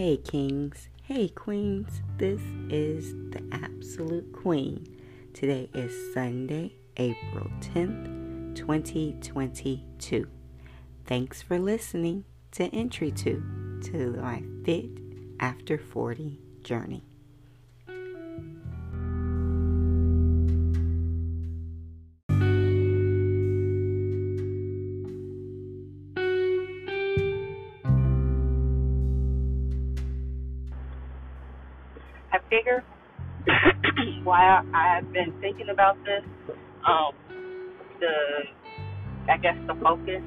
Hey, kings. Hey, queens. This is the Absolute Queen. Today is Sunday, April 10th, 2022. Thanks for listening to Entry 2 to my Fit After 40 journey. Thinking about this. Um, the I guess the focus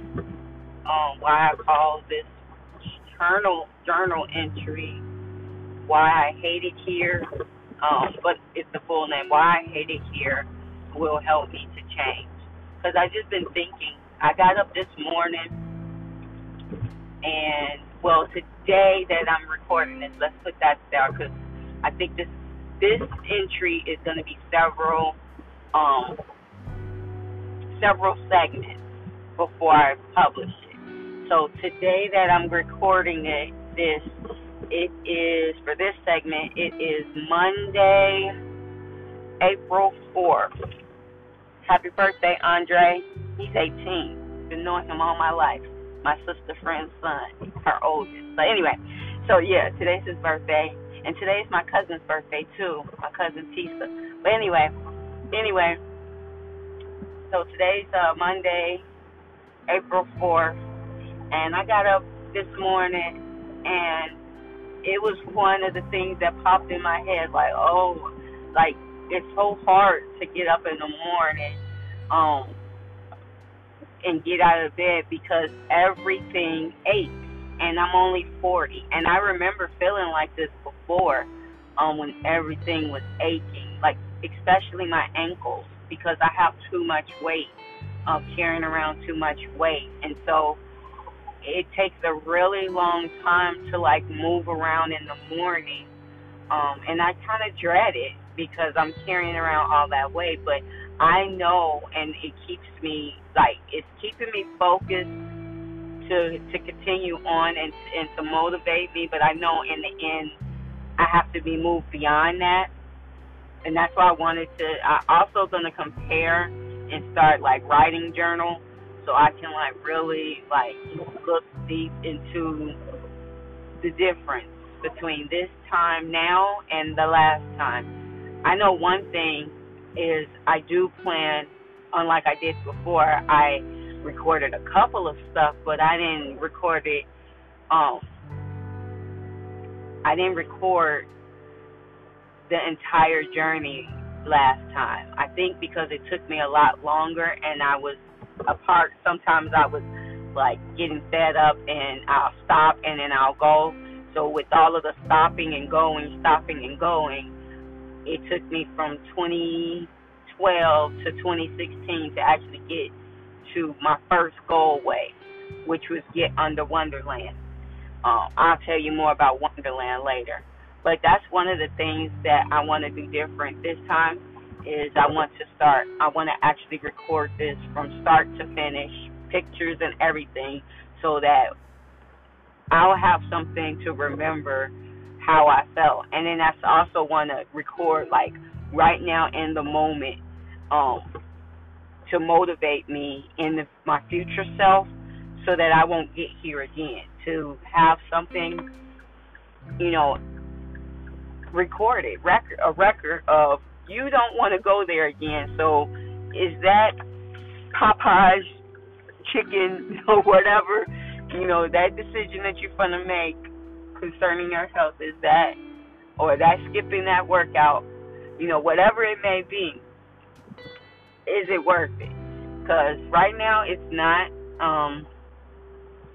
um, why I call this journal journal entry why I hate it here. Um, but it's the full name. Why I hate it here will help me to change. Because I just been thinking. I got up this morning, and well, today that I'm recording this, let's put that there because I think this this entry is going to be several um, several segments before I publish it. So today that I'm recording it, this it is for this segment. It is Monday, April fourth. Happy birthday, Andre. He's 18. Been knowing him all my life. My sister friend's son, her oldest. But anyway, so yeah, today's his birthday. And today is my cousin's birthday too, my cousin Tisa. But anyway, anyway, so today's uh, Monday, April 4th, and I got up this morning and it was one of the things that popped in my head like, oh, like it's so hard to get up in the morning um and get out of bed because everything aches and I'm only 40. And I remember feeling like this before um, when everything was aching, like especially my ankles because I have too much weight, um, carrying around too much weight. And so it takes a really long time to like move around in the morning. Um, and I kind of dread it because I'm carrying around all that weight, but I know and it keeps me like it's keeping me focused to to continue on and and to motivate me. But I know in the end, I have to be moved beyond that, and that's why I wanted to. I also going to compare and start like writing journal, so I can like really like look deep into the difference between this time now and the last time. I know one thing is I do plan, unlike I did before. I recorded a couple of stuff, but I didn't record it. Um, I didn't record the entire journey last time. I think because it took me a lot longer, and I was apart. Sometimes I was like getting fed up, and I'll stop, and then I'll go. So with all of the stopping and going, stopping and going, it took me from 2012 to 2016 to actually get to my first goal way, which was get under Onederland. Uh, I'll tell you more about Onederland later. But that's one of the things that I want to do different this time is I want to start I want to actually record this from start to finish, pictures and everything so that I'll have something to remember how I felt. And then I also want to record like right now in the moment um to motivate me in the, my future self so that I won't get here again. To have something, you know, recorded, record a record of you don't want to go there again. So is that Popeye's chicken or whatever, you know, that decision that you're gonna make concerning your health is that or that skipping that workout, you know, whatever it may be, is it worth it? Because right now it's not. Um,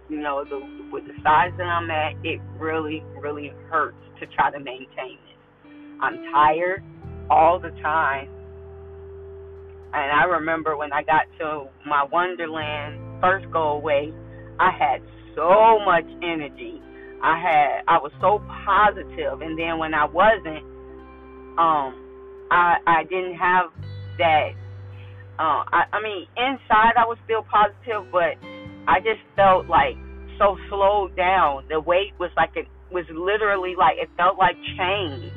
you know, the with the size that I'm at, it really, really hurts to try to maintain this. I'm tired all the time. And I remember when I got to my Onederland first go away, I had so much energy. I had I was so positive and then when I wasn't, um, I I didn't have that uh, I, I mean, inside I was still positive, but I just felt like so slowed down. The weight was like it was literally like it felt like chains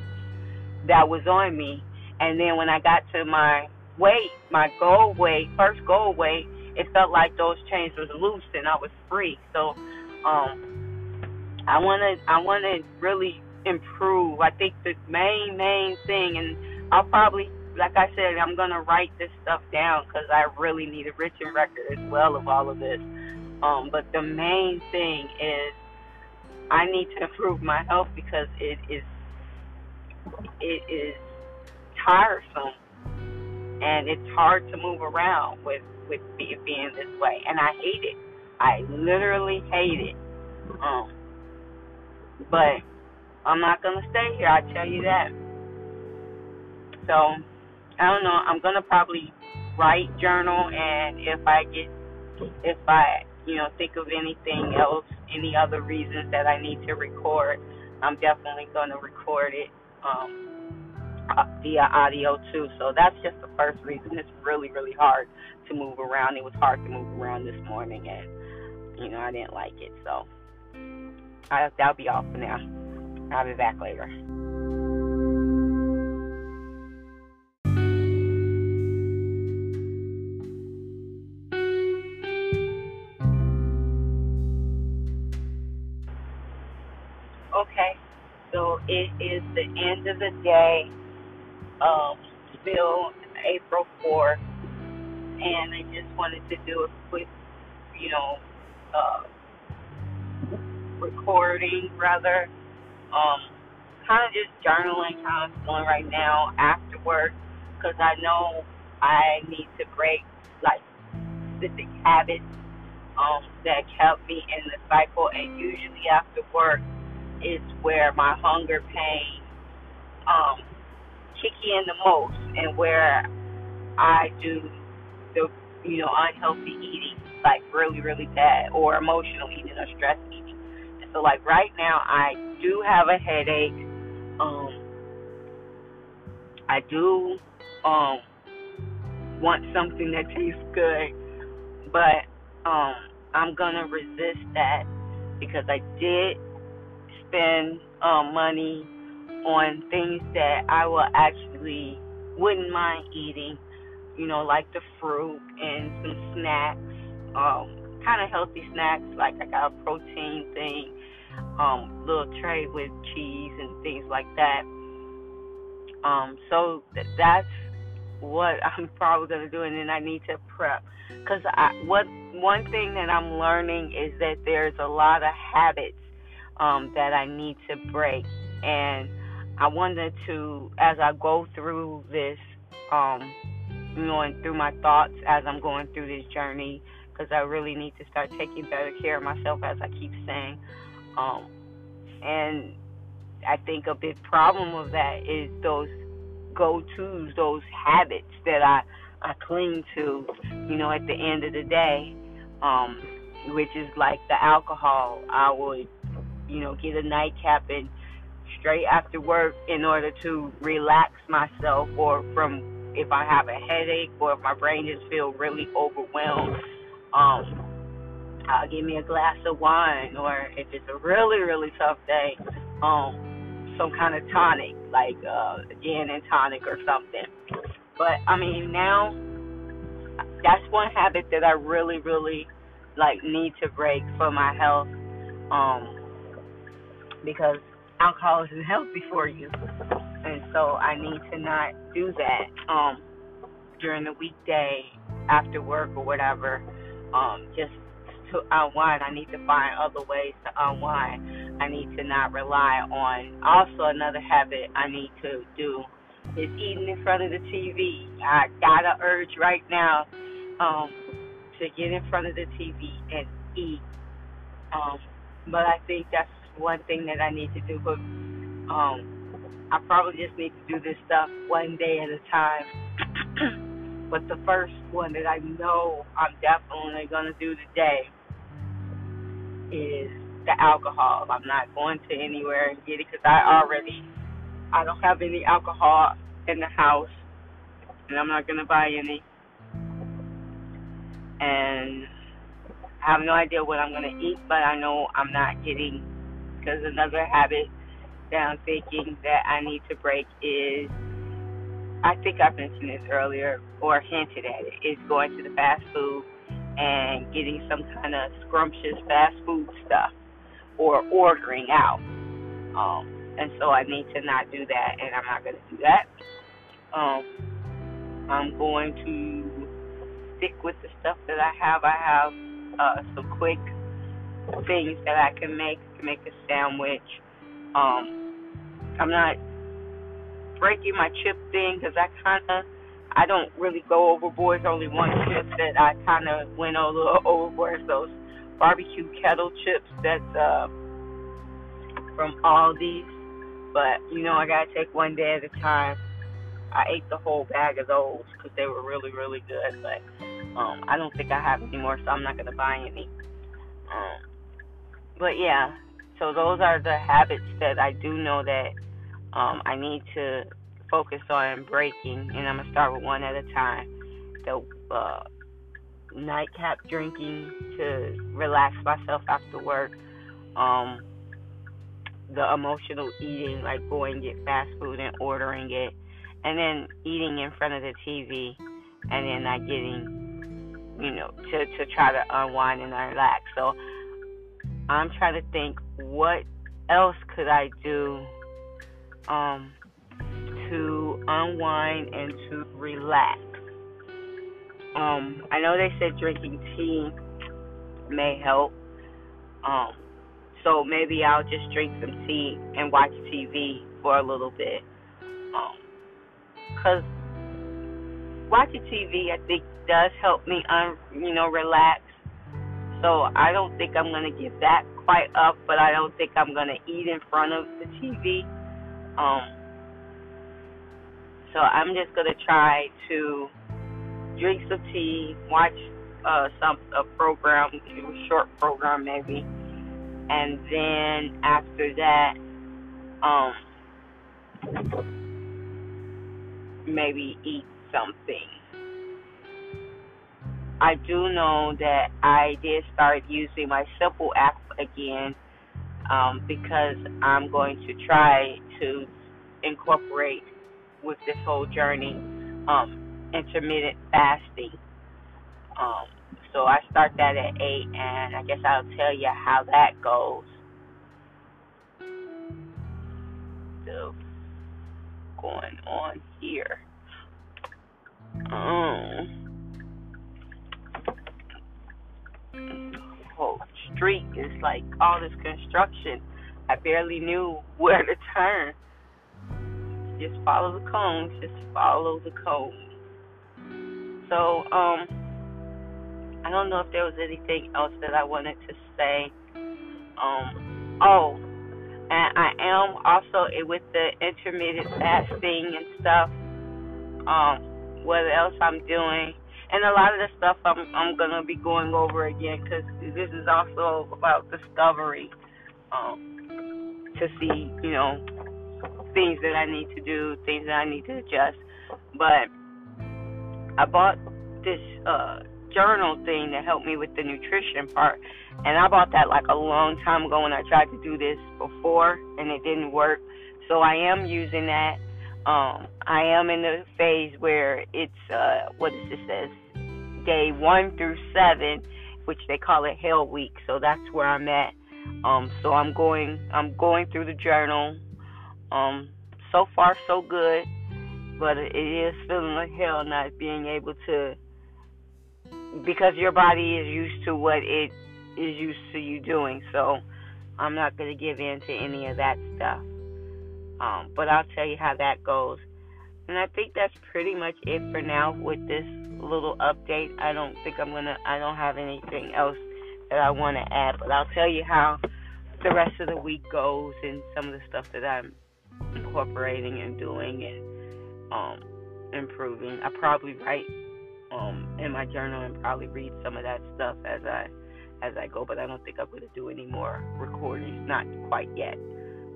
that was on me. And then when I got to my weight, my goal weight, first goal weight, it felt like those chains was loose and I was free. So um I wanna I wanna really improve. I think the main main thing and I'll probably like I said, I'm gonna write this stuff down because I really need a written record as well of all of this. Um, but the main thing is I need to improve my health because it is it is tiresome and it's hard to move around with with being this way, and I hate it. I literally hate it. Um, but I'm not gonna stay here. I tell you that. So I don't know. I'm gonna probably write journal, and if I get if I you know think of anything else, any other reasons that I need to record, I'm definitely gonna record it. Um, via audio too. So that's just the first reason. It's really, really hard to move around. It was hard to move around this morning, and you know I didn't like it. So I, that'll be all for now. I'll be back later. It is the end of the day um, still April 4th, and I just wanted to do a quick, you know, uh, recording rather, um, kind of just journaling how I'm feeling right now after work, because I know I need to break like specific habits um, that kept me in the cycle, and usually after work is where my hunger pain um, kick in the most and where I do the you know unhealthy eating like really really bad or emotional eating or stress eating. And so like right now I do have a headache. Um I do um want something that tastes good, but um I'm gonna resist that because I did spend um money on things that I will actually wouldn't mind eating, you know, like the fruit and some snacks, um, kind of healthy snacks. Like I got a protein thing, um, little tray with cheese and things like that. Um, so th- that's what I'm probably gonna do, and then I need to prep. Cause what one thing that I'm learning is that there's a lot of habits um, that I need to break, and I wanted to, as I go through this, um, through my thoughts as I'm going through this journey, because I really need to start taking better care of myself, as I keep saying. Um, and I think a big problem of that is those go tos, those habits that I I cling to, you know, at the end of the day, um, which is like the alcohol. I would, you know, get a nightcap and straight after work in order to relax myself or from if I have a headache or if my brain just feel really overwhelmed. Um, I'll give me a glass of wine or if it's a really, really tough day, um, some kind of tonic, like uh gin and tonic or something. But I mean now that's one habit that I really, really like need to break for my health. Um because alcohol isn't healthy for you. And so I need to not do that um, during the weekday after work or whatever. Um, just to unwind, I need to find other ways to unwind. I need to not rely on. Also, another habit I need to do is eating in front of the TV. I got a urge right now um, to get in front of the TV and eat. Um, but I think that's one thing that I need to do. But um, I probably just need to do this stuff one day at a time. but the first one that I know I'm definitely gonna do today is the alcohol. I'm not going to anywhere and get it because I already I don't have any alcohol in the house, and I'm not gonna buy any. And I have no idea what I'm gonna eat, but I know I'm not getting because another habit that I'm thinking that I need to break is I think I mentioned this earlier or hinted at it, is going to the fast food and getting some kind of scrumptious fast food stuff or ordering out. Um, and so I need to not do that, and I'm not going to do that. Um, I'm going to stick with the stuff that I have. I have uh, some quick things that I can make to make a sandwich. Um, I'm not breaking my chip thing because I kind of I don't really go overboard. Only one chip that I kind of went a little overboard. Those barbecue kettle chips that's uh, from Aldi's. But you know, I gotta take one day at a time. I ate the whole bag of those because they were really, really good. But um, I don't think I have any more, so I'm not gonna buy any. Um, but yeah, so those are the habits that I do know that um, I need to focus on breaking, and I'm gonna start with one at a time. The uh, nightcap drinking to relax myself after work. Um, the emotional eating, like going get fast food and ordering it, and then eating in front of the TV, and then not getting, you know, to to try to unwind and relax. So I'm trying to think what else could I do um, to unwind and to relax. Um, I know they said drinking tea may help. Um, so maybe I'll just drink some tea and watch TV for a little bit. Um, cause watching TV, I think, does help me, un, you know, relax. So I don't think I'm gonna give that quite up, but I don't think I'm gonna eat in front of the TV. Um, so I'm just gonna try to drink some tea, watch uh, some a program, a short program maybe, and then after that, um, maybe eat something. I do know that I did start using my Simple app again um, because I'm going to try to incorporate with this whole journey um, intermittent fasting. Um, so I start that at 8, and I guess I'll tell you how that goes. So, going on here. Um, whole street is like all this construction. I barely knew where to turn. Just follow the cones. Just follow the cones. So, um, I don't know if there was anything else that I wanted to say. Um, oh, and I am also with the intermittent fasting and stuff. Um, what else I'm doing, and a lot of the stuff I'm I'm gonna be going over again because this is also about discovery. Um, to see, you know, things that I need to do, things that I need to adjust. But I bought this uh journal thing that helped me with the nutrition part. And I bought that like a long time ago when I tried to do this before and it didn't work. So I am using that. Um, I am in the phase where it's uh, what does it says? Day one through seven, which they call it Hell Week. So that's where I'm at. Um, so I'm going I'm going through the journal. Um, so far so good, but it is feeling like hell not being able to because your body is used to what it is used to you doing. So I'm not going to give in to any of that stuff. Um, but I'll tell you how that goes. And I think that's pretty much it for now with this little update. I don't think I'm to, I don't have anything else that I want to add. But I'll tell you how the rest of the week goes and some of the stuff that I'm incorporating and doing and um, improving. I probably write um, in my journal and probably read some of that stuff as I as I go. But I don't think I'm gonna do any more recordings, not quite yet.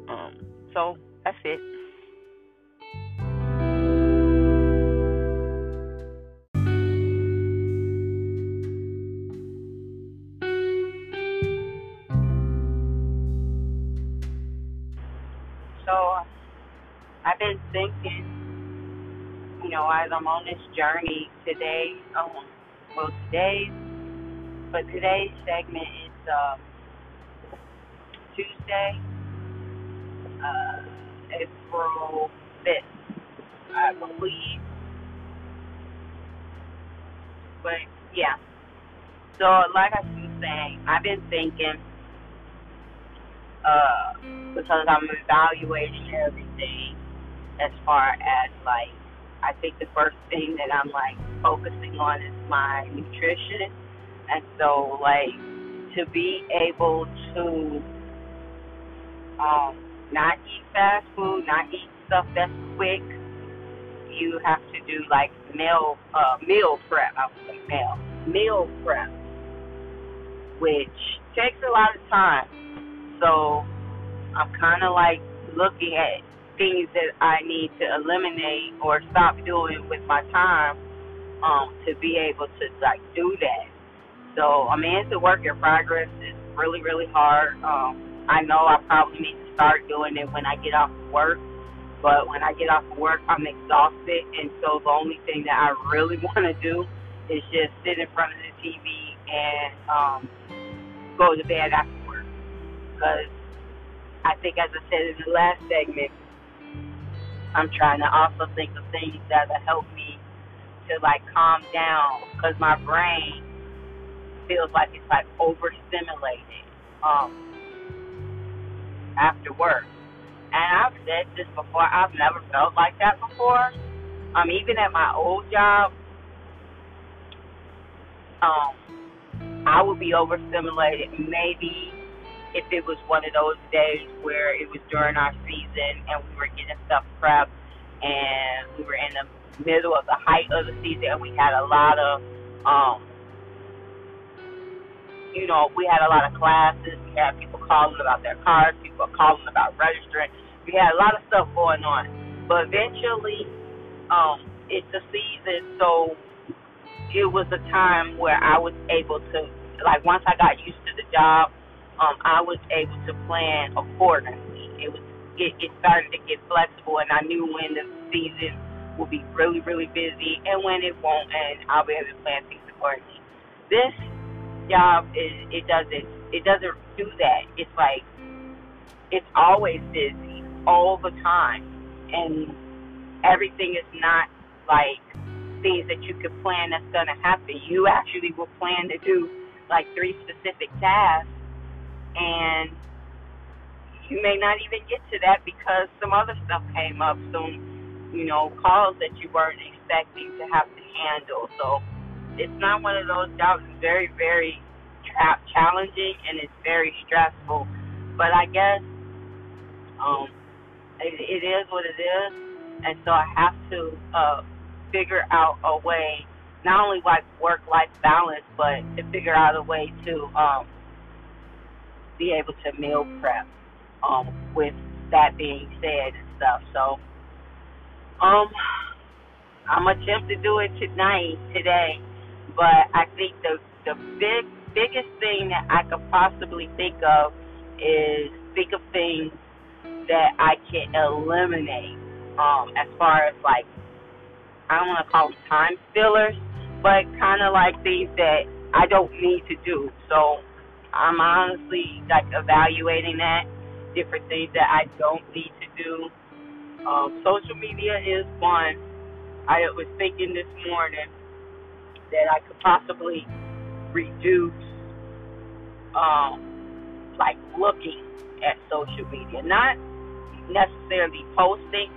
Um, so that's it. Thinking, you know, as I'm on this journey today, um, well, today's, but today's segment is um, Tuesday, uh, April 5th, I believe. But yeah. So like I was saying, I've been thinking uh because I'm evaluating everything as far as like I think the first thing that I'm like focusing on is my nutrition and so like to be able to um not eat fast food, not eat stuff that's quick, you have to do like meal uh meal prep. I would say meal meal prep, which takes a lot of time. So I'm kind of like looking at things that I need to eliminate or stop doing with my time um, to be able to like do that. So I mean, it's a work in progress. It's really really hard. Um, I know I probably need to start doing it when I get off of work. But when I get off of work, I'm exhausted, and so the only thing that I really want to do is just sit in front of the TV and um, go to bed afterwards. Because I think, as I said in the last segment, I'm trying to also think of things that will help me to like calm down because my brain feels like it's like overstimulated um, after work. And I've said this before, I've never felt like that before. Um, even at my old job, um, I would be overstimulated. Maybe if it was one of those days where it was during our season and we were getting stuff prepped and we were in the middle of the height of the season and we had a lot of um you know, we had a lot of classes, we had people calling about their cars, people calling about registering. We had a lot of stuff going on. But eventually, um, it's a season so it was a time where I was able to, like, once I got used to the job, um, I was able to plan accordingly. It was it, it started to get flexible, and I knew when the season will be really, really busy and when it won't, and I'll be able to plan things accordingly. This job is it doesn't it doesn't do that. It's like it's always busy all the time, and everything is not like things that you could plan that's to happen. You actually will plan to do like three specific tasks, and you may not even get to that because some other stuff came up, some you know calls that you weren't expecting to have to handle. So it's not one of those jobs. It's very very tra- challenging and it's very stressful. But I guess um, it, it is what it is, and so I have to. Uh, figure out a way, not only like work life balance, but to figure out a way to um, be able to meal prep. Um, with that being said and stuff, so um, I'm attempt to do it tonight, today, but I think the the big biggest thing that I could possibly think of is think of things that I can eliminate um, as far as like I don't want to call them time fillers, but kind of like things that I don't need to do. So I'm honestly like evaluating that, different things that I don't need to do. Um, social media is one. I was thinking this morning that I could possibly reduce, um, like looking at social media, not necessarily posting,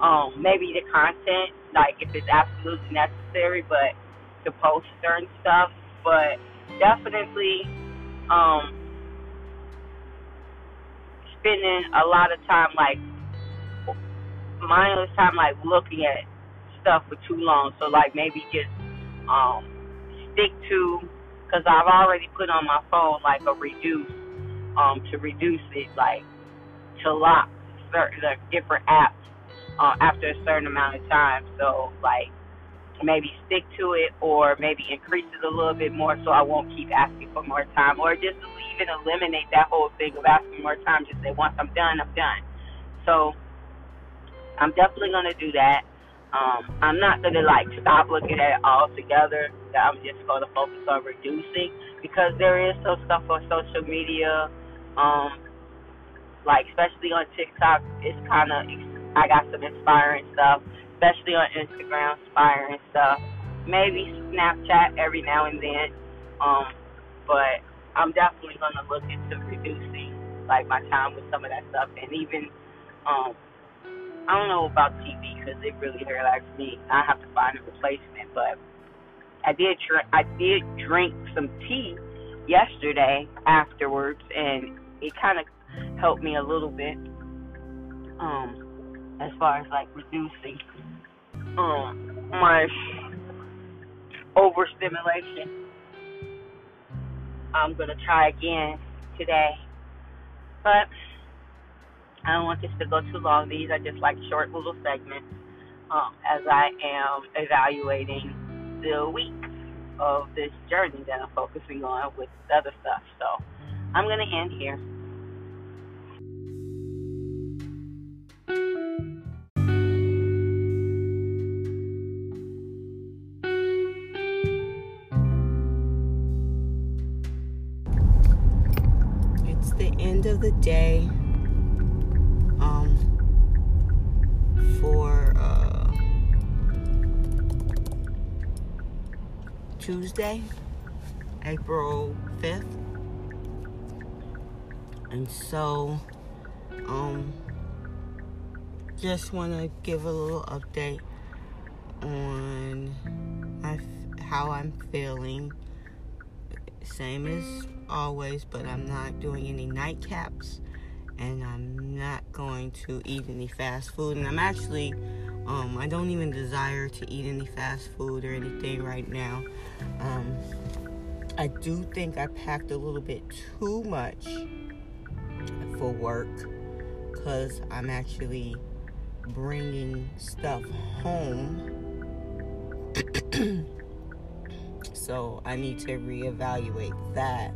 um, maybe the content like if it's absolutely necessary, but to post certain stuff. But definitely, um, spending a lot of time like mindless time like looking at stuff for too long. So like maybe just um stick to because I've already put on my phone like a reduce um to reduce it like to lock certain like, different apps uh, after a certain amount of time. So like maybe stick to it or maybe increase it a little bit more so I won't keep asking for more time or just even eliminate that whole thing of asking more time. Just say once I'm done, I'm done. So I'm definitely gonna do that. Um, I'm not gonna like stop looking at it altogether. I'm just gonna focus on reducing because there is some stuff on social media, um, like especially on TikTok. It's kind of I got some inspiring stuff, especially on Instagram, inspiring stuff. Maybe Snapchat every now and then, um, but I'm definitely gonna look into reducing like my time with some of that stuff, and even um, I don't know about TV because it really relaxes me. I have to find a replacement, but I did tr- I did drink some tea yesterday afterwards, and it kind of helped me a little bit. Um, as far as like reducing um my overstimulation. I'm gonna try again today, but I don't want this to go too long. These are just like short little segments um, as I am evaluating the week of this journey that I'm focusing on with other stuff. So I'm to end here. The day. for uh, Tuesday, April 5th. And so, um, just want to give a little update on my, how I'm feeling. Same as always, but I'm not doing any nightcaps and I'm not going to eat any fast food. And I'm actually, um, I don't even desire to eat any fast food or anything right now. Um, I do think I packed a little bit too much for work because I'm actually bringing stuff home. so I need to reevaluate that.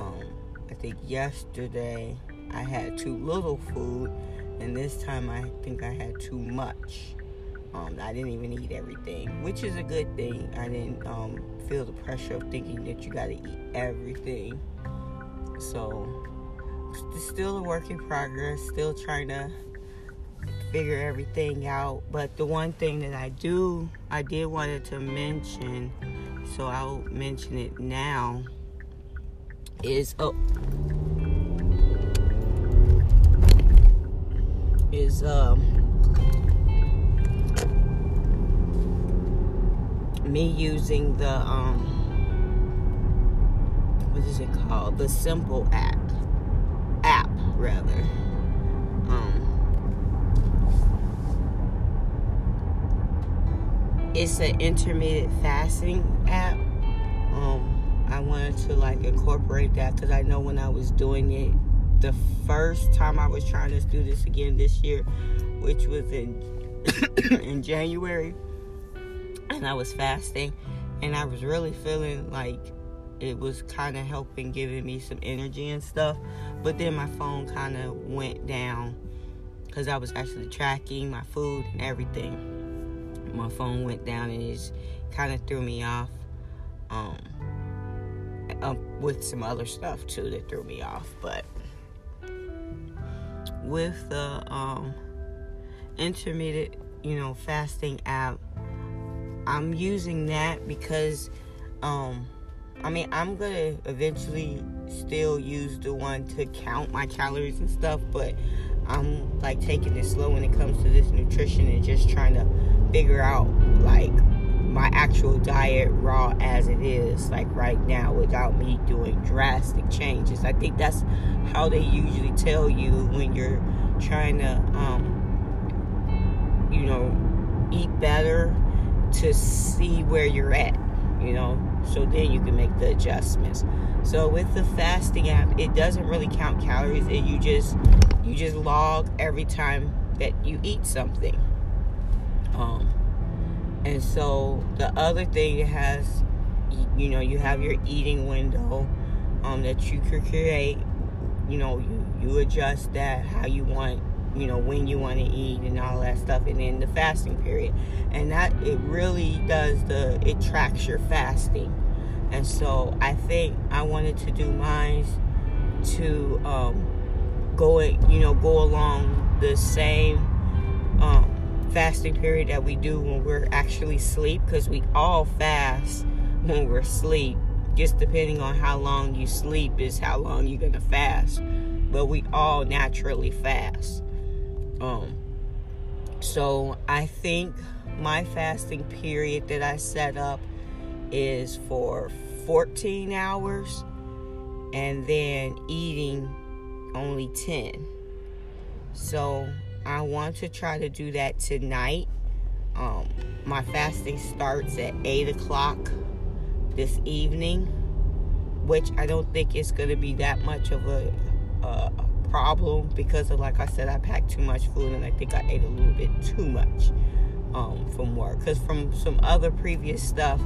Um, I think yesterday I had too little food, and this time I think I had too much. Um, I didn't even eat everything, which is a good thing. I didn't um, feel the pressure of thinking that you got to eat everything. So, it's still a work in progress, still trying to figure everything out. But the one thing that I do, I did wanted to mention, so I'll mention it now, is oh, is um, me using the um, what is it called? The Simple app. App rather. Um, it's an intermittent fasting app. Um, I wanted to like incorporate that because I know when I was doing it the first time I was trying to do this again this year, which was in in January, and I was fasting, and I was really feeling like it was kind of helping, giving me some energy and stuff. But then my phone kind of went down because I was actually tracking my food and everything. My phone went down and it kind of threw me off. Um, um, with some other stuff too that threw me off, but with the um, intermittent, you know, fasting app, I'm using that because, um, I mean, I'm gonna eventually still use the one to count my calories and stuff, but I'm like taking it slow when it comes to this nutrition and just trying to figure out like my actual diet raw as it is like right now without me doing drastic changes. I think that's how they usually tell you when you're trying to um you know eat better to see where you're at you know? So then you can make the adjustments. So with the fasting app it doesn't really count calories and you just you just log every time that you eat something. Um and so the other thing it has, you know, you have your eating window um, that you could create. You know, you, you adjust that how you want you know when you want to eat and all that stuff and then the fasting period and that it really does the it tracks your fasting and so i think i wanted to do mine to um go you know go along the same um fasting period that we do when we're actually asleep because we all fast when we're asleep. Just depending on how long you sleep is how long you're gonna fast. But we all naturally fast. Um, so I think my fasting period that I set up is for 14 hours and then eating only 10. So I want to try to do that tonight. Um, my fasting starts at 8 o'clock this evening, which I don't think it's going to be that much of a, a problem because of like I said, I packed too much food and I think I ate a little bit too much um, from work. Because from some other previous stuff,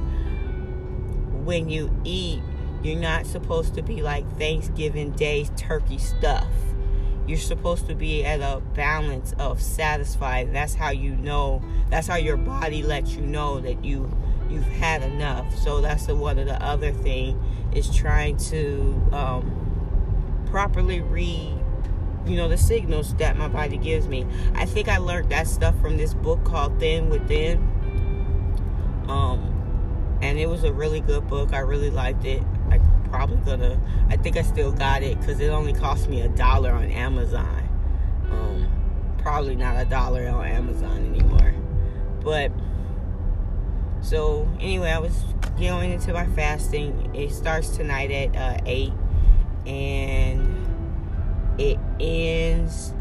when you eat, you're not supposed to be like Thanksgiving Day turkey stuff. You're supposed to be at a balance of satisfied. That's how you know. That's how your body lets you know that you you've had enough. So that's the, one of the other thing is trying to um, properly read you know, the signals that my body gives me. I think I learned that stuff from this book called Thin Within. Um, and it was a really good book. I really liked it. Probably gonna. I think I still got it because it only cost me a dollar on Amazon. Um, probably not a dollar on Amazon anymore. But so anyway, I was going into my fasting. It starts tonight at uh, eight, and it ends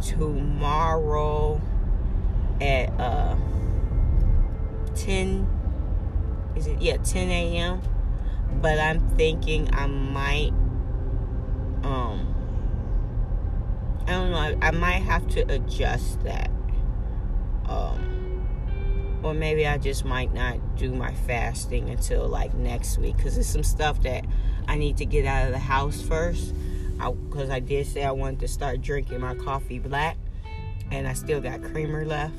tomorrow at uh 10 is it yeah 10 a.m but i'm thinking i might um i don't know I, might have to adjust that um or maybe i just might not do my fasting until like next week because there's some stuff that i need to get out of the house first I, I did say I wanted to start drinking my coffee black, and I still got creamer left.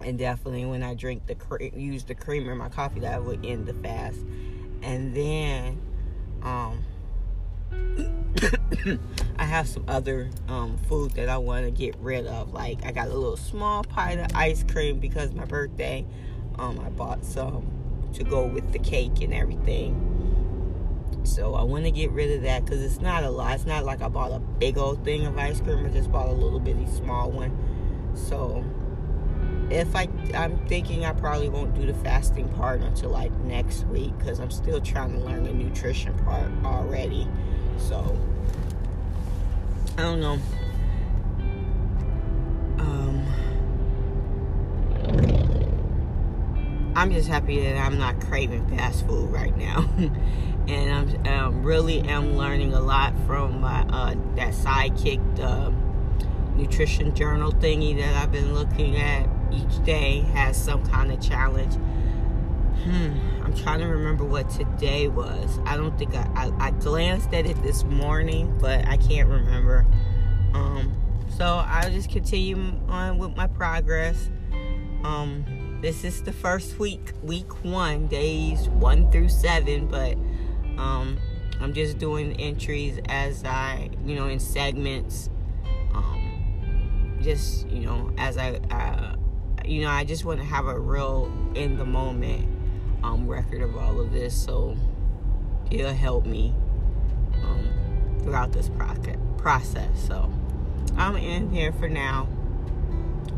And definitely, when I drink the use the creamer in my coffee, that would end the fast. And then, um, I have some other um, food that I want to get rid of. Like I got a little small pint of ice cream because my birthday. Um, I bought some to go with the cake and everything. So I want to get rid of that because it's not a lot. It's not like I bought a big old thing of ice cream. I just bought a little bitty small one. So if I, I'm thinking I probably won't do the fasting part until like next week because I'm still trying to learn the nutrition part already. So I don't know. Um, I'm just happy that I'm not craving fast food right now. and I'm um, really am learning a lot from my uh, that sidekick uh, nutrition journal thingy that I've been looking at each day has some kind of challenge. Hmm, I'm trying to remember what today was. I don't think I, I, I glanced at it this morning, but I can't remember. Um, so I'll just continue on with my progress. Um, this is the first week, week one, days one through seven, but um, I'm just doing entries as I, you know, in segments. Um, just, you know, as I, uh, you know, I just want to have a real in the moment um, record of all of this. So it'll help me um, throughout this process. So I'm in here for now.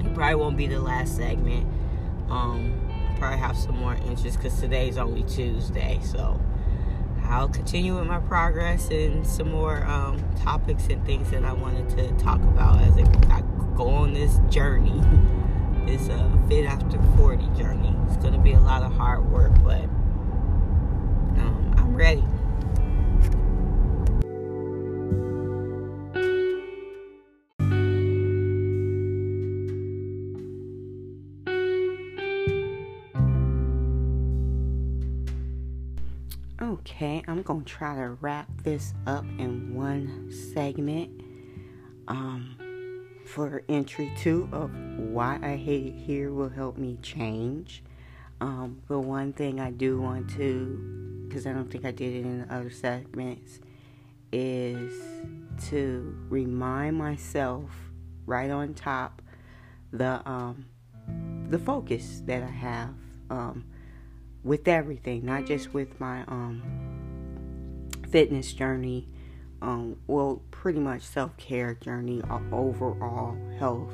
It probably won't be the last segment. Um, probably have some more interest because today's only Tuesday. So I'll continue with my progress and some more um, topics and things that I wanted to talk about as I go on this journey, this uh, fit after 40 journey. It's going to be a lot of hard work, but um, I'm ready. Okay, I'm gonna try to wrap this up in one segment. Um, for entry two of why I hate it here will help me change. Um, but one thing I do want to, because I don't think I did it in the other segments, is to remind myself right on top the um, the focus that I have um, with everything, not just with my um, fitness journey, um, well, pretty much self care journey, overall health.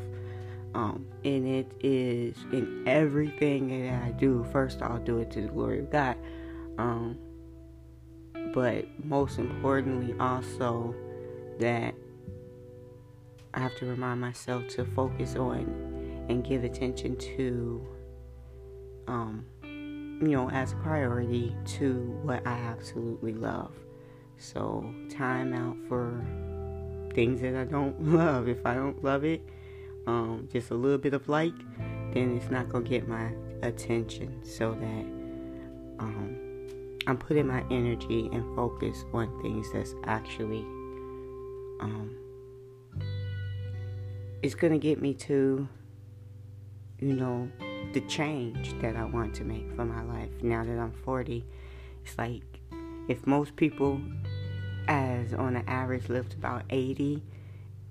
Um, and it is in everything that I do. First, I'll do it to the glory of God. Um, but most importantly, also that I have to remind myself to focus on and give attention to, um, you know, as a priority to what I absolutely love. So, time out for things that I don't love. If I don't love it, um, just a little bit of like, then it's not gonna get my attention. So that um, I'm putting my energy and focus on things that's actually um, it's gonna get me to, you know, the change that I want to make for my life. Now that I'm 40, it's like if most people, as on an average, lived about 80,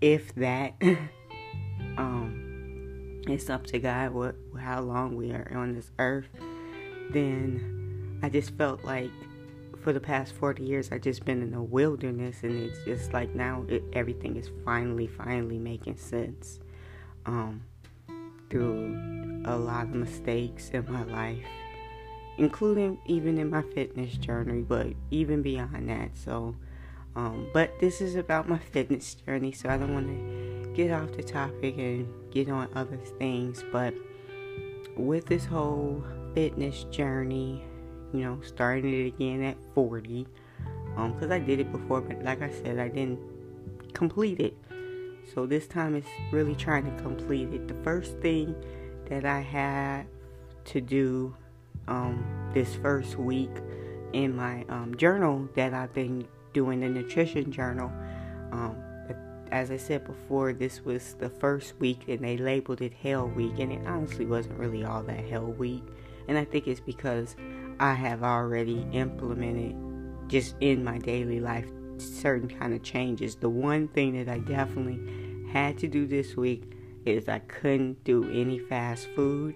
if that, um, it's up to God what how long we are on this earth. Then I just felt like for the past 40 years I've just been in a wilderness and it's just like now it, everything is finally finally making sense um, through a lot of mistakes in my life including even in my fitness journey but even beyond that so um, but this is about my fitness journey so I don't want to get off the topic and get on other things but with this whole fitness journey you know, starting it again at 40. Um, because I did it before, but like I said, I didn't complete it. So this time it's really trying to complete it. The first thing that I had to do um, this first week in my um, journal that I've been doing, the nutrition journal. Um, as I said before, this was the first week and they labeled it Hell Week, and it honestly wasn't really all that Hell Week. And I think it's because I have already implemented just in my daily life certain kind of changes. The one thing that I definitely had to do this week is I couldn't do any fast food.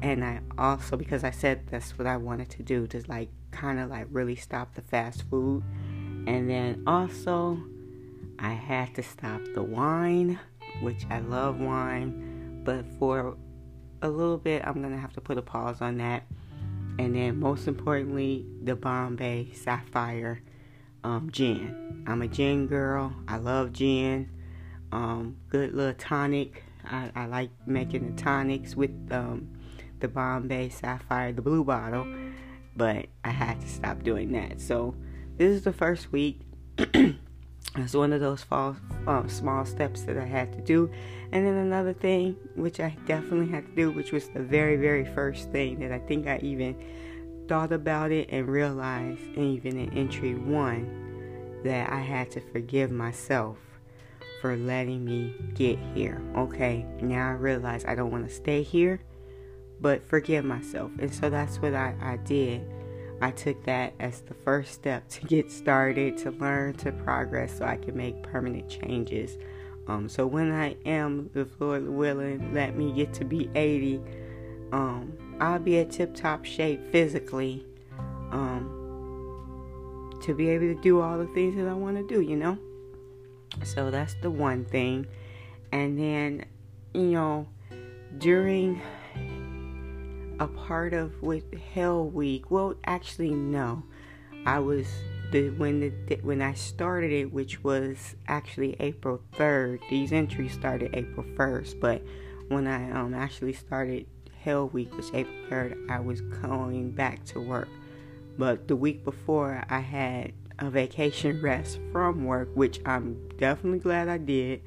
And I also, because I said that's what I wanted to do, to like kind of like really stop the fast food. And then also, I had to stop the wine, which I love wine, but for a little bit, I'm gonna have to put a pause on that and then most importantly, the Bombay Sapphire um, gin. I'm a gin girl. I love gin. Um, good little tonic. I, I, like making the tonics with um, the Bombay Sapphire, the blue bottle. But I had to stop doing that. So this is the first week. It's one of those fall, um, small steps that I had to do. And then another thing, which I definitely had to do, which was the very, very first thing that I think I even thought about it and realized, even in entry one, that I had to forgive myself for letting me get here. Okay, now I realize I don't want to stay here, but forgive myself. And so that's what I, I did. I took that as the first step to get started, to learn, to progress, so I can make permanent changes. Um, so when I am, if Lord willing, let me get to be 80, um, I'll be at tip top shape physically um, to be able to do all the things that I want to do, you know? So that's the one thing. And then, you know, during a part of with Hell Week. Well, actually, no. I was the when the when I started it, which was actually April third. These entries started April first, but when I um actually started Hell Week, was April third, I was going back to work. But the week before, I had a vacation rest from work, which I'm definitely glad I did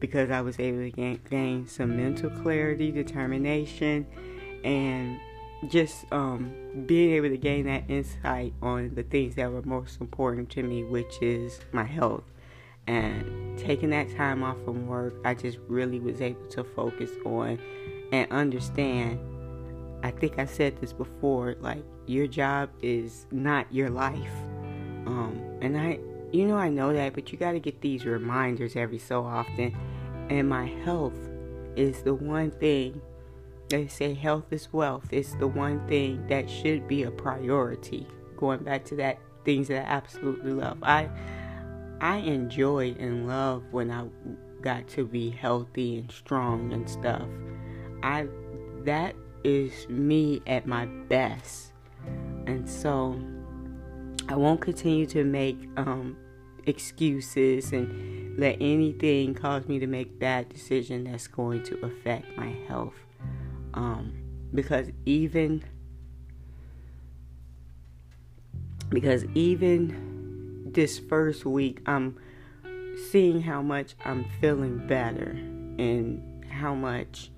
because I was able to gain, gain some mental clarity, determination, and just um, being able to gain that insight on the things that were most important to me, which is my health. And taking that time off from work, I just really was able to focus on and understand. I think I said this before like, your job is not your life. Um, and I, you know, I know that, but you got to get these reminders every so often. And my health is the one thing they say health is wealth. It's the one thing that should be a priority. Going back to that things that I absolutely love. I I enjoyed and love when I got to be healthy and strong and stuff. I that is me at my best. And so I won't continue to make um, excuses and let anything cause me to make bad decision that's going to affect my health. Um, because even because even this first week I'm seeing how much I'm feeling better and how much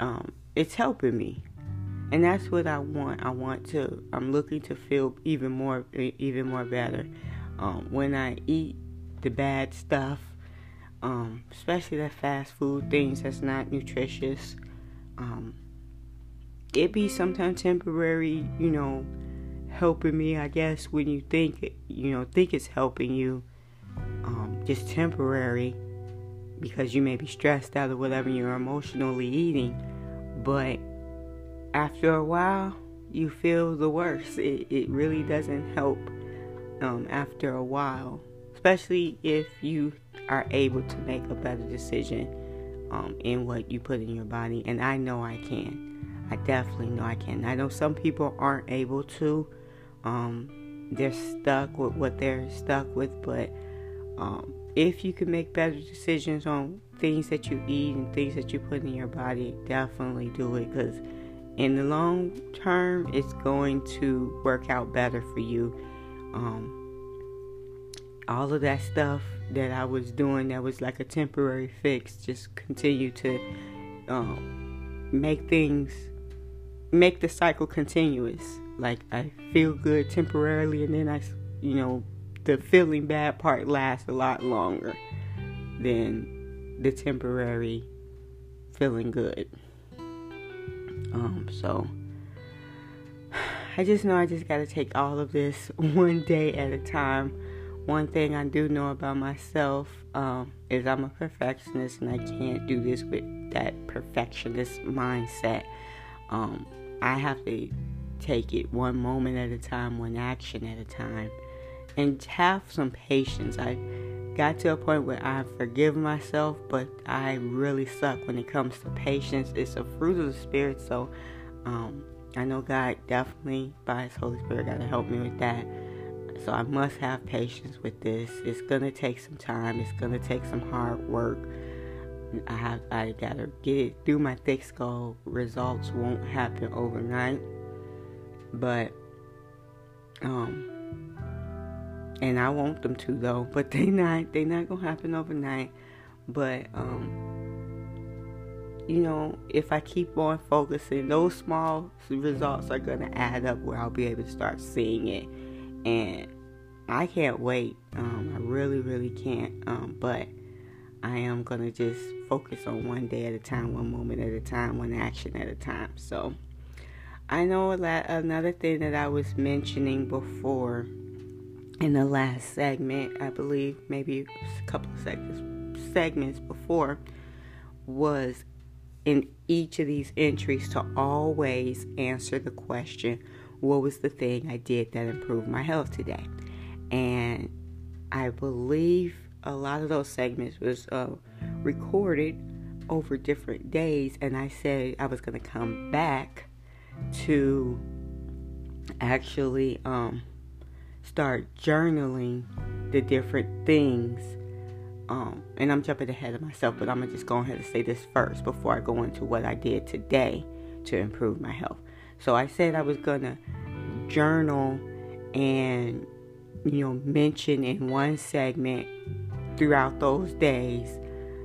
um, it's helping me and that's what I want. I want to. I'm looking to feel even more, even more better. Um, when I eat the bad stuff, um, especially the fast food things that's not nutritious, um, it be sometimes temporary. You know, helping me. I guess when you think, you know, think it's helping you, um, just temporary, because you may be stressed out or whatever. You're emotionally eating, but after a while, you feel the worst. It, it really doesn't help um, after a while, especially if you are able to make a better decision um, in what you put in your body. And I know I can. I definitely know I can. I know some people aren't able to. Um, they're stuck with what they're stuck with, but um, if you can make better decisions on things that you eat and things that you put in your body, definitely do it because in the long term, it's going to work out better for you. Um, all of that stuff that I was doing that was like a temporary fix just continue to um, make things, make the cycle continuous. Like I feel good temporarily, and then I, you know, the feeling bad part lasts a lot longer than the temporary feeling good. Um, so I just know I just got to take all of this one day at a time. One thing I do know about myself um, is I'm a perfectionist and I can't do this with that perfectionist mindset. Um, I have to take it one moment at a time, one action at a time, and have some patience. I got to a point where I forgive myself, but I really suck when it comes to patience. It's a fruit of the Spirit, so um, I know God definitely, by His Holy Spirit, got to help me with that. So I must have patience with this. It's gonna take some time. It's gonna take some hard work. I have I gotta get it through my thick skull. Results won't happen overnight, but um and I want them to though, but they not they not gonna happen overnight. But um, you know, if I keep on focusing, those small results are gonna add up where I'll be able to start seeing it, and I can't wait. Um, I really, really can't. Um, but I am gonna just focus on one day at a time, one moment at a time, one action at a time. So I know that another thing that I was mentioning before in the last segment, I believe maybe a couple of segments before, was in each of these entries to always answer the question, What was the thing I did that improved my health today? And I believe a lot of those segments was uh, recorded over different days, and I said I was going to come back to actually um, start journaling the different things. Um, and I'm jumping ahead of myself, but I'm gonna just go ahead and say this first before I go into what I did today to improve my health. So I said I was gonna journal and you know mention in one segment throughout those days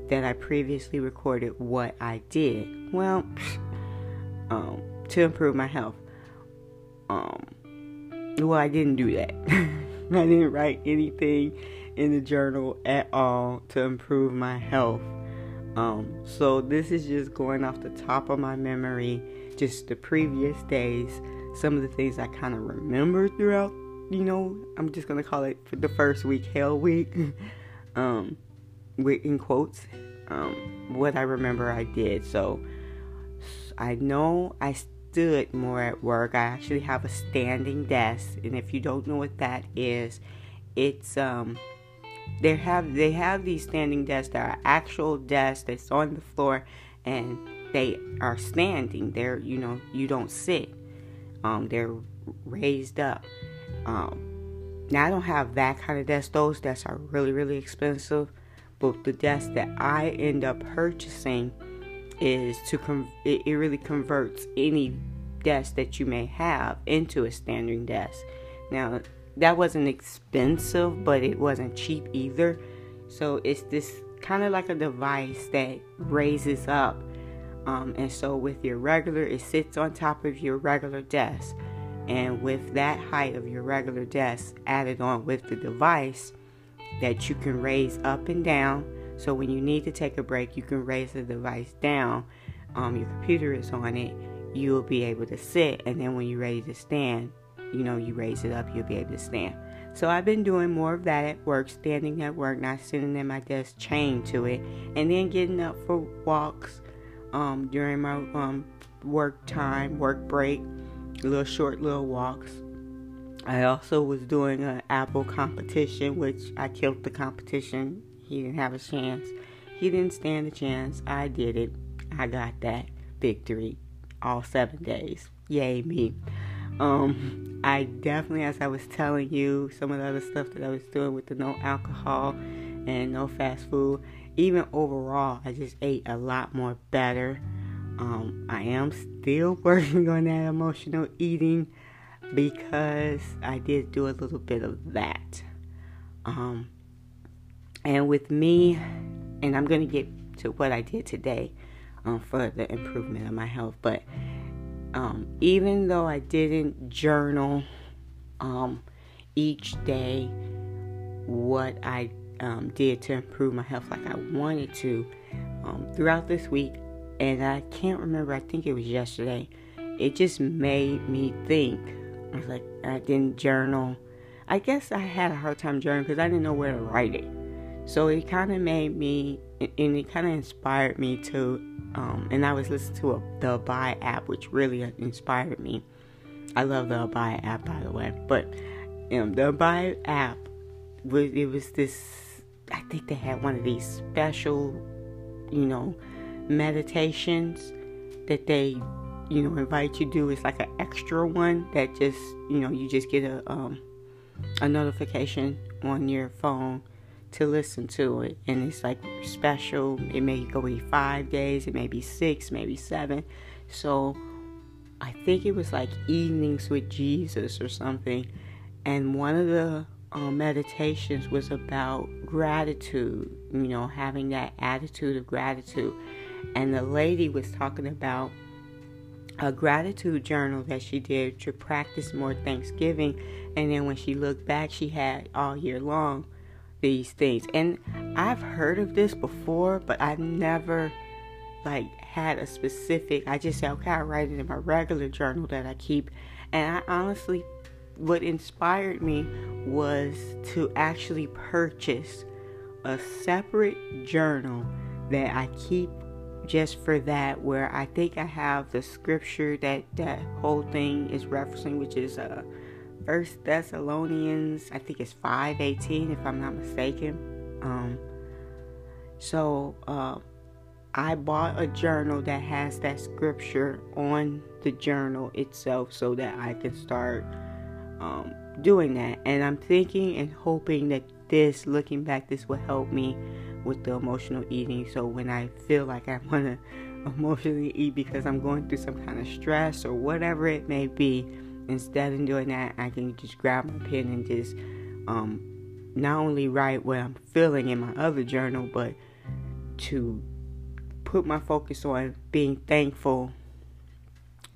that I previously recorded what I did. Well, um, to improve my health. Um, well, I didn't do that. I didn't write anything in the journal at all to improve my health. Um, so this is just going off the top of my memory, just the previous days, some of the things I kind of remember throughout. You know, I'm just gonna call it for the first week, Hell Week, um, with in quotes, um, what I remember I did. So I know I stood more at work. I actually have a standing desk, and if you don't know what that is, it's um they have they have these standing desks that are actual desks that's on the floor and they are standing they're you know you don't sit um they're raised up um now i don't have that kind of desk those desks are really really expensive but the desk that i end up purchasing is to com- it, it really converts any desk that you may have into a standing desk now that wasn't expensive, but it wasn't cheap either. So it's this kind of like a device that raises up. Um, and so with your regular, it sits on top of your regular desk. And with that height of your regular desk added on with the device that you can raise up and down. So when you need to take a break, you can raise the device down. Um, your computer is on it. You'll be able to sit. And then when you're ready to stand, you know, you raise it up, you'll be able to stand. So I've been doing more of that at work, standing at work, not sitting at my desk chained to it, and then getting up for walks um, during my um, work time, work break, little short little walks. I also was doing an apple competition, which I killed the competition. He didn't have a chance. He didn't stand a chance. I did it. I got that victory all seven days. Yay, me. Um, I definitely, as I was telling you, some of the other stuff that I was doing with the no alcohol and no fast food, even overall, I just ate a lot more better. Um, I am still working on that emotional eating because I did do a little bit of that. Um, and with me, and I'm going to get to what I did today um, for the improvement of my health, but um, even though I didn't journal um, each day what I um, did to improve my health like I wanted to um, throughout this week, and I can't remember, I think it was yesterday, it just made me think. I was like, I didn't journal. I guess I had a hard time journaling because I didn't know where to write it. So it kind of made me, and it kind of inspired me to um, and I was listening to a, the Abide app, which really inspired me. I love the Abide app, by the way. But um, the Abide app it was this. I think they had one of these special, you know, meditations that they, you know, invite you to do. It's like an extra one that just, you know, you just get a um, a notification on your phone to listen to it. And it's like special. It may go be five days, it may be six, maybe seven. So I think it was like evenings with Jesus or something. And one of the um, meditations was about gratitude, you know, having that attitude of gratitude. And the lady was talking about a gratitude journal that she did to practice more Thanksgiving. And then when she looked back, she had all year long these things. And I've heard of this before, but I've never like had a specific I just say, okay, I write it in my regular journal that I keep. And I honestly what inspired me was to actually purchase a separate journal that I keep just for that where I think I have the scripture that that whole thing is referencing which is uh First Thessalonians, I think it's five eighteen, if I'm not mistaken. Um, so uh, I bought a journal that has that scripture on the journal itself, so that I can start um, doing that. And I'm thinking and hoping that this, looking back, this will help me with the emotional eating. So when I feel like I want to emotionally eat because I'm going through some kind of stress or whatever it may be instead of doing that, I can just grab my pen and just um, not only write what I'm feeling in my other journal, but to put my focus on being thankful,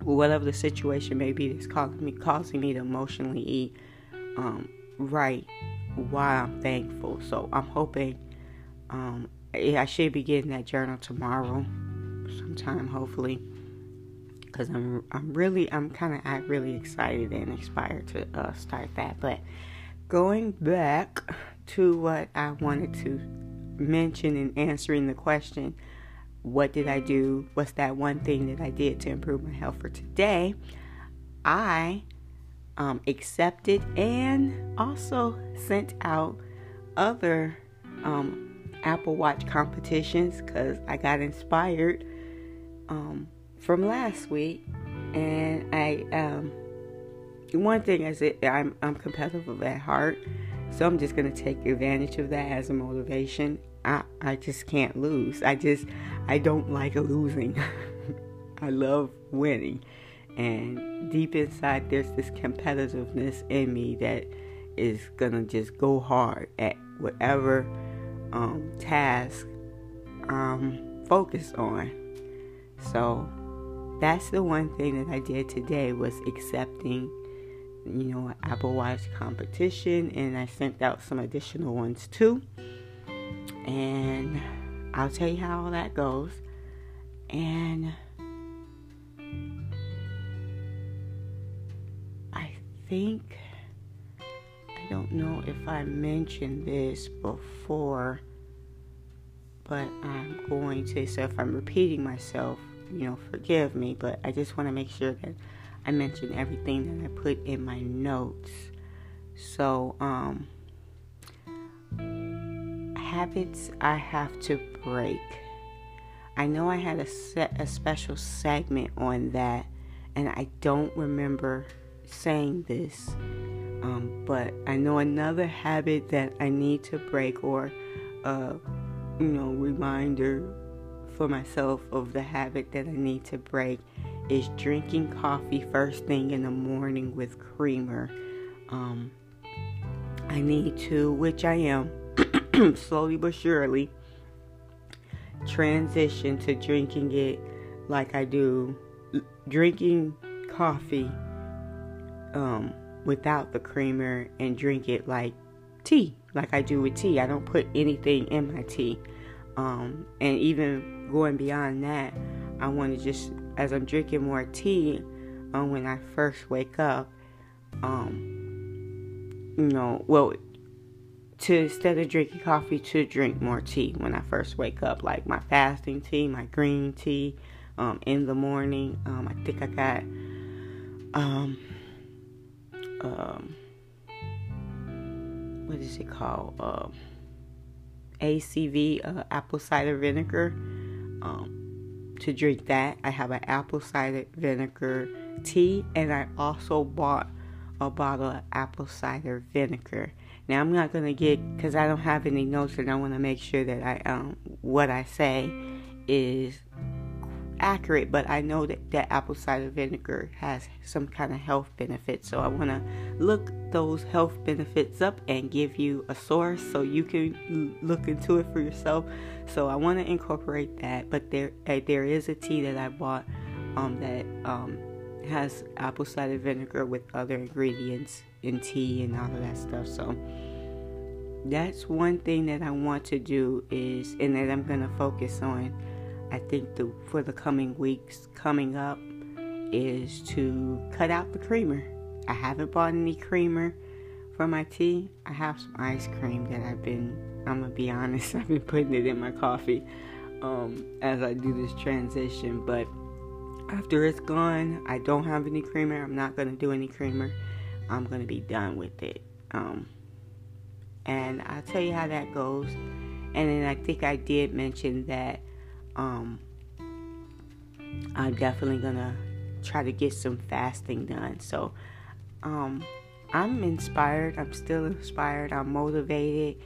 whatever the situation may be that's causing me causing me to emotionally eat. Um, write why I'm thankful. So I'm hoping um, I should be getting that journal tomorrow, sometime hopefully, because I'm I'm really I'm kind of I'm really excited and inspired to uh, start that. But going back to what I wanted to mention in answering the question, what did I do? What's that one thing that I did to improve my health for today? I um, accepted and also sent out other um, Apple Watch competitions because I got inspired um, from last week. And I, um, one thing is that I'm, I'm competitive at heart, so I'm just going to take advantage of that as a motivation. I, I just can't lose. I just, I don't like losing. I love winning. And deep inside, there's this competitiveness in me that is gonna just go hard at whatever um, task I'm focused on. So that's the one thing that I did today was accepting, you know, Apple Watch competition, and I sent out some additional ones too. And I'll tell you how all that goes. And I think, I don't know if I mentioned this before, but I'm going to. So if I'm repeating myself, you know, forgive me, but I just want to make sure that I mention everything that I put in my notes. So, um, habits I have to break. I know I had a a special segment on that and I don't remember saying this, um, but I know another habit that I need to break, or uh, you know, reminder for myself of the habit that I need to break is drinking coffee first thing in the morning with creamer. Um, I need to, which I am, slowly but surely, transition to drinking it like I do drinking coffee um, without the creamer and drink it like tea, like I do with tea. I don't put anything in my tea. Um, and even going beyond that, I want to just, as I'm drinking more tea, um, when I first wake up, um, you know, well, to instead of drinking coffee, to drink more tea when I first wake up, like my fasting tea, my green tea, um, in the morning. Um, I think I got, um, um, what is it called? Uh, ACV, uh, apple cider vinegar. Um, to drink that, I have an apple cider vinegar tea, and I also bought a bottle of apple cider vinegar. Now I'm not gonna get because I don't have any notes, and I want to make sure that I um what I say is accurate, but I know that, that apple cider vinegar has some kind of health benefits. So I want to look those health benefits up and give you a source so you can look into it for yourself. So I want to incorporate that. But there uh, there is a tea that I bought um, that um, has apple cider vinegar with other ingredients in tea and all of that stuff. So that's one thing that I want to do is, and that I'm going to focus on I think the for the coming weeks coming up is to cut out the creamer. I haven't bought any creamer for my tea. I have some ice cream that I've been I'm gonna be honest, I've been putting it in my coffee um, as I do this transition, but after it's gone, I don't have any creamer. I'm not gonna do any creamer. I'm gonna be done with it. Um, and I'll tell you how that goes. And then I think I did mention that um, I'm definitely gonna try to get some fasting done. So, um, I'm inspired. I'm still inspired. I'm motivated.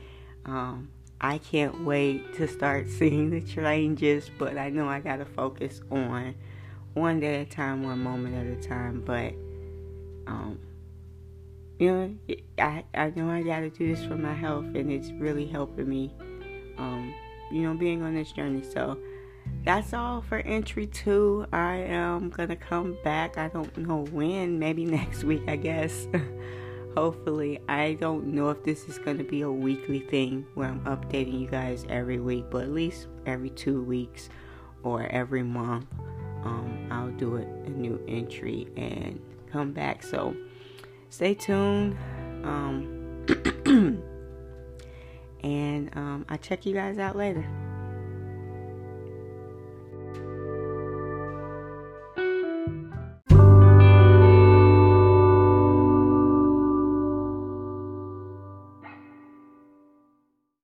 Um, I can't wait to start seeing the changes, but I know I gotta focus on one day at a time, one moment at a time. But, um, you know, I, I know I gotta do this for my health, and it's really helping me, um, you know, being on this journey. So that's all for entry two. I am gonna come back. I don't know when, maybe next week, I guess. Hopefully, I don't know if this is gonna be a weekly thing where I'm updating you guys every week, but at least every two weeks or every month, um, I'll do it, a new entry and come back. So, stay tuned. Um, and um, I'll check you guys out later.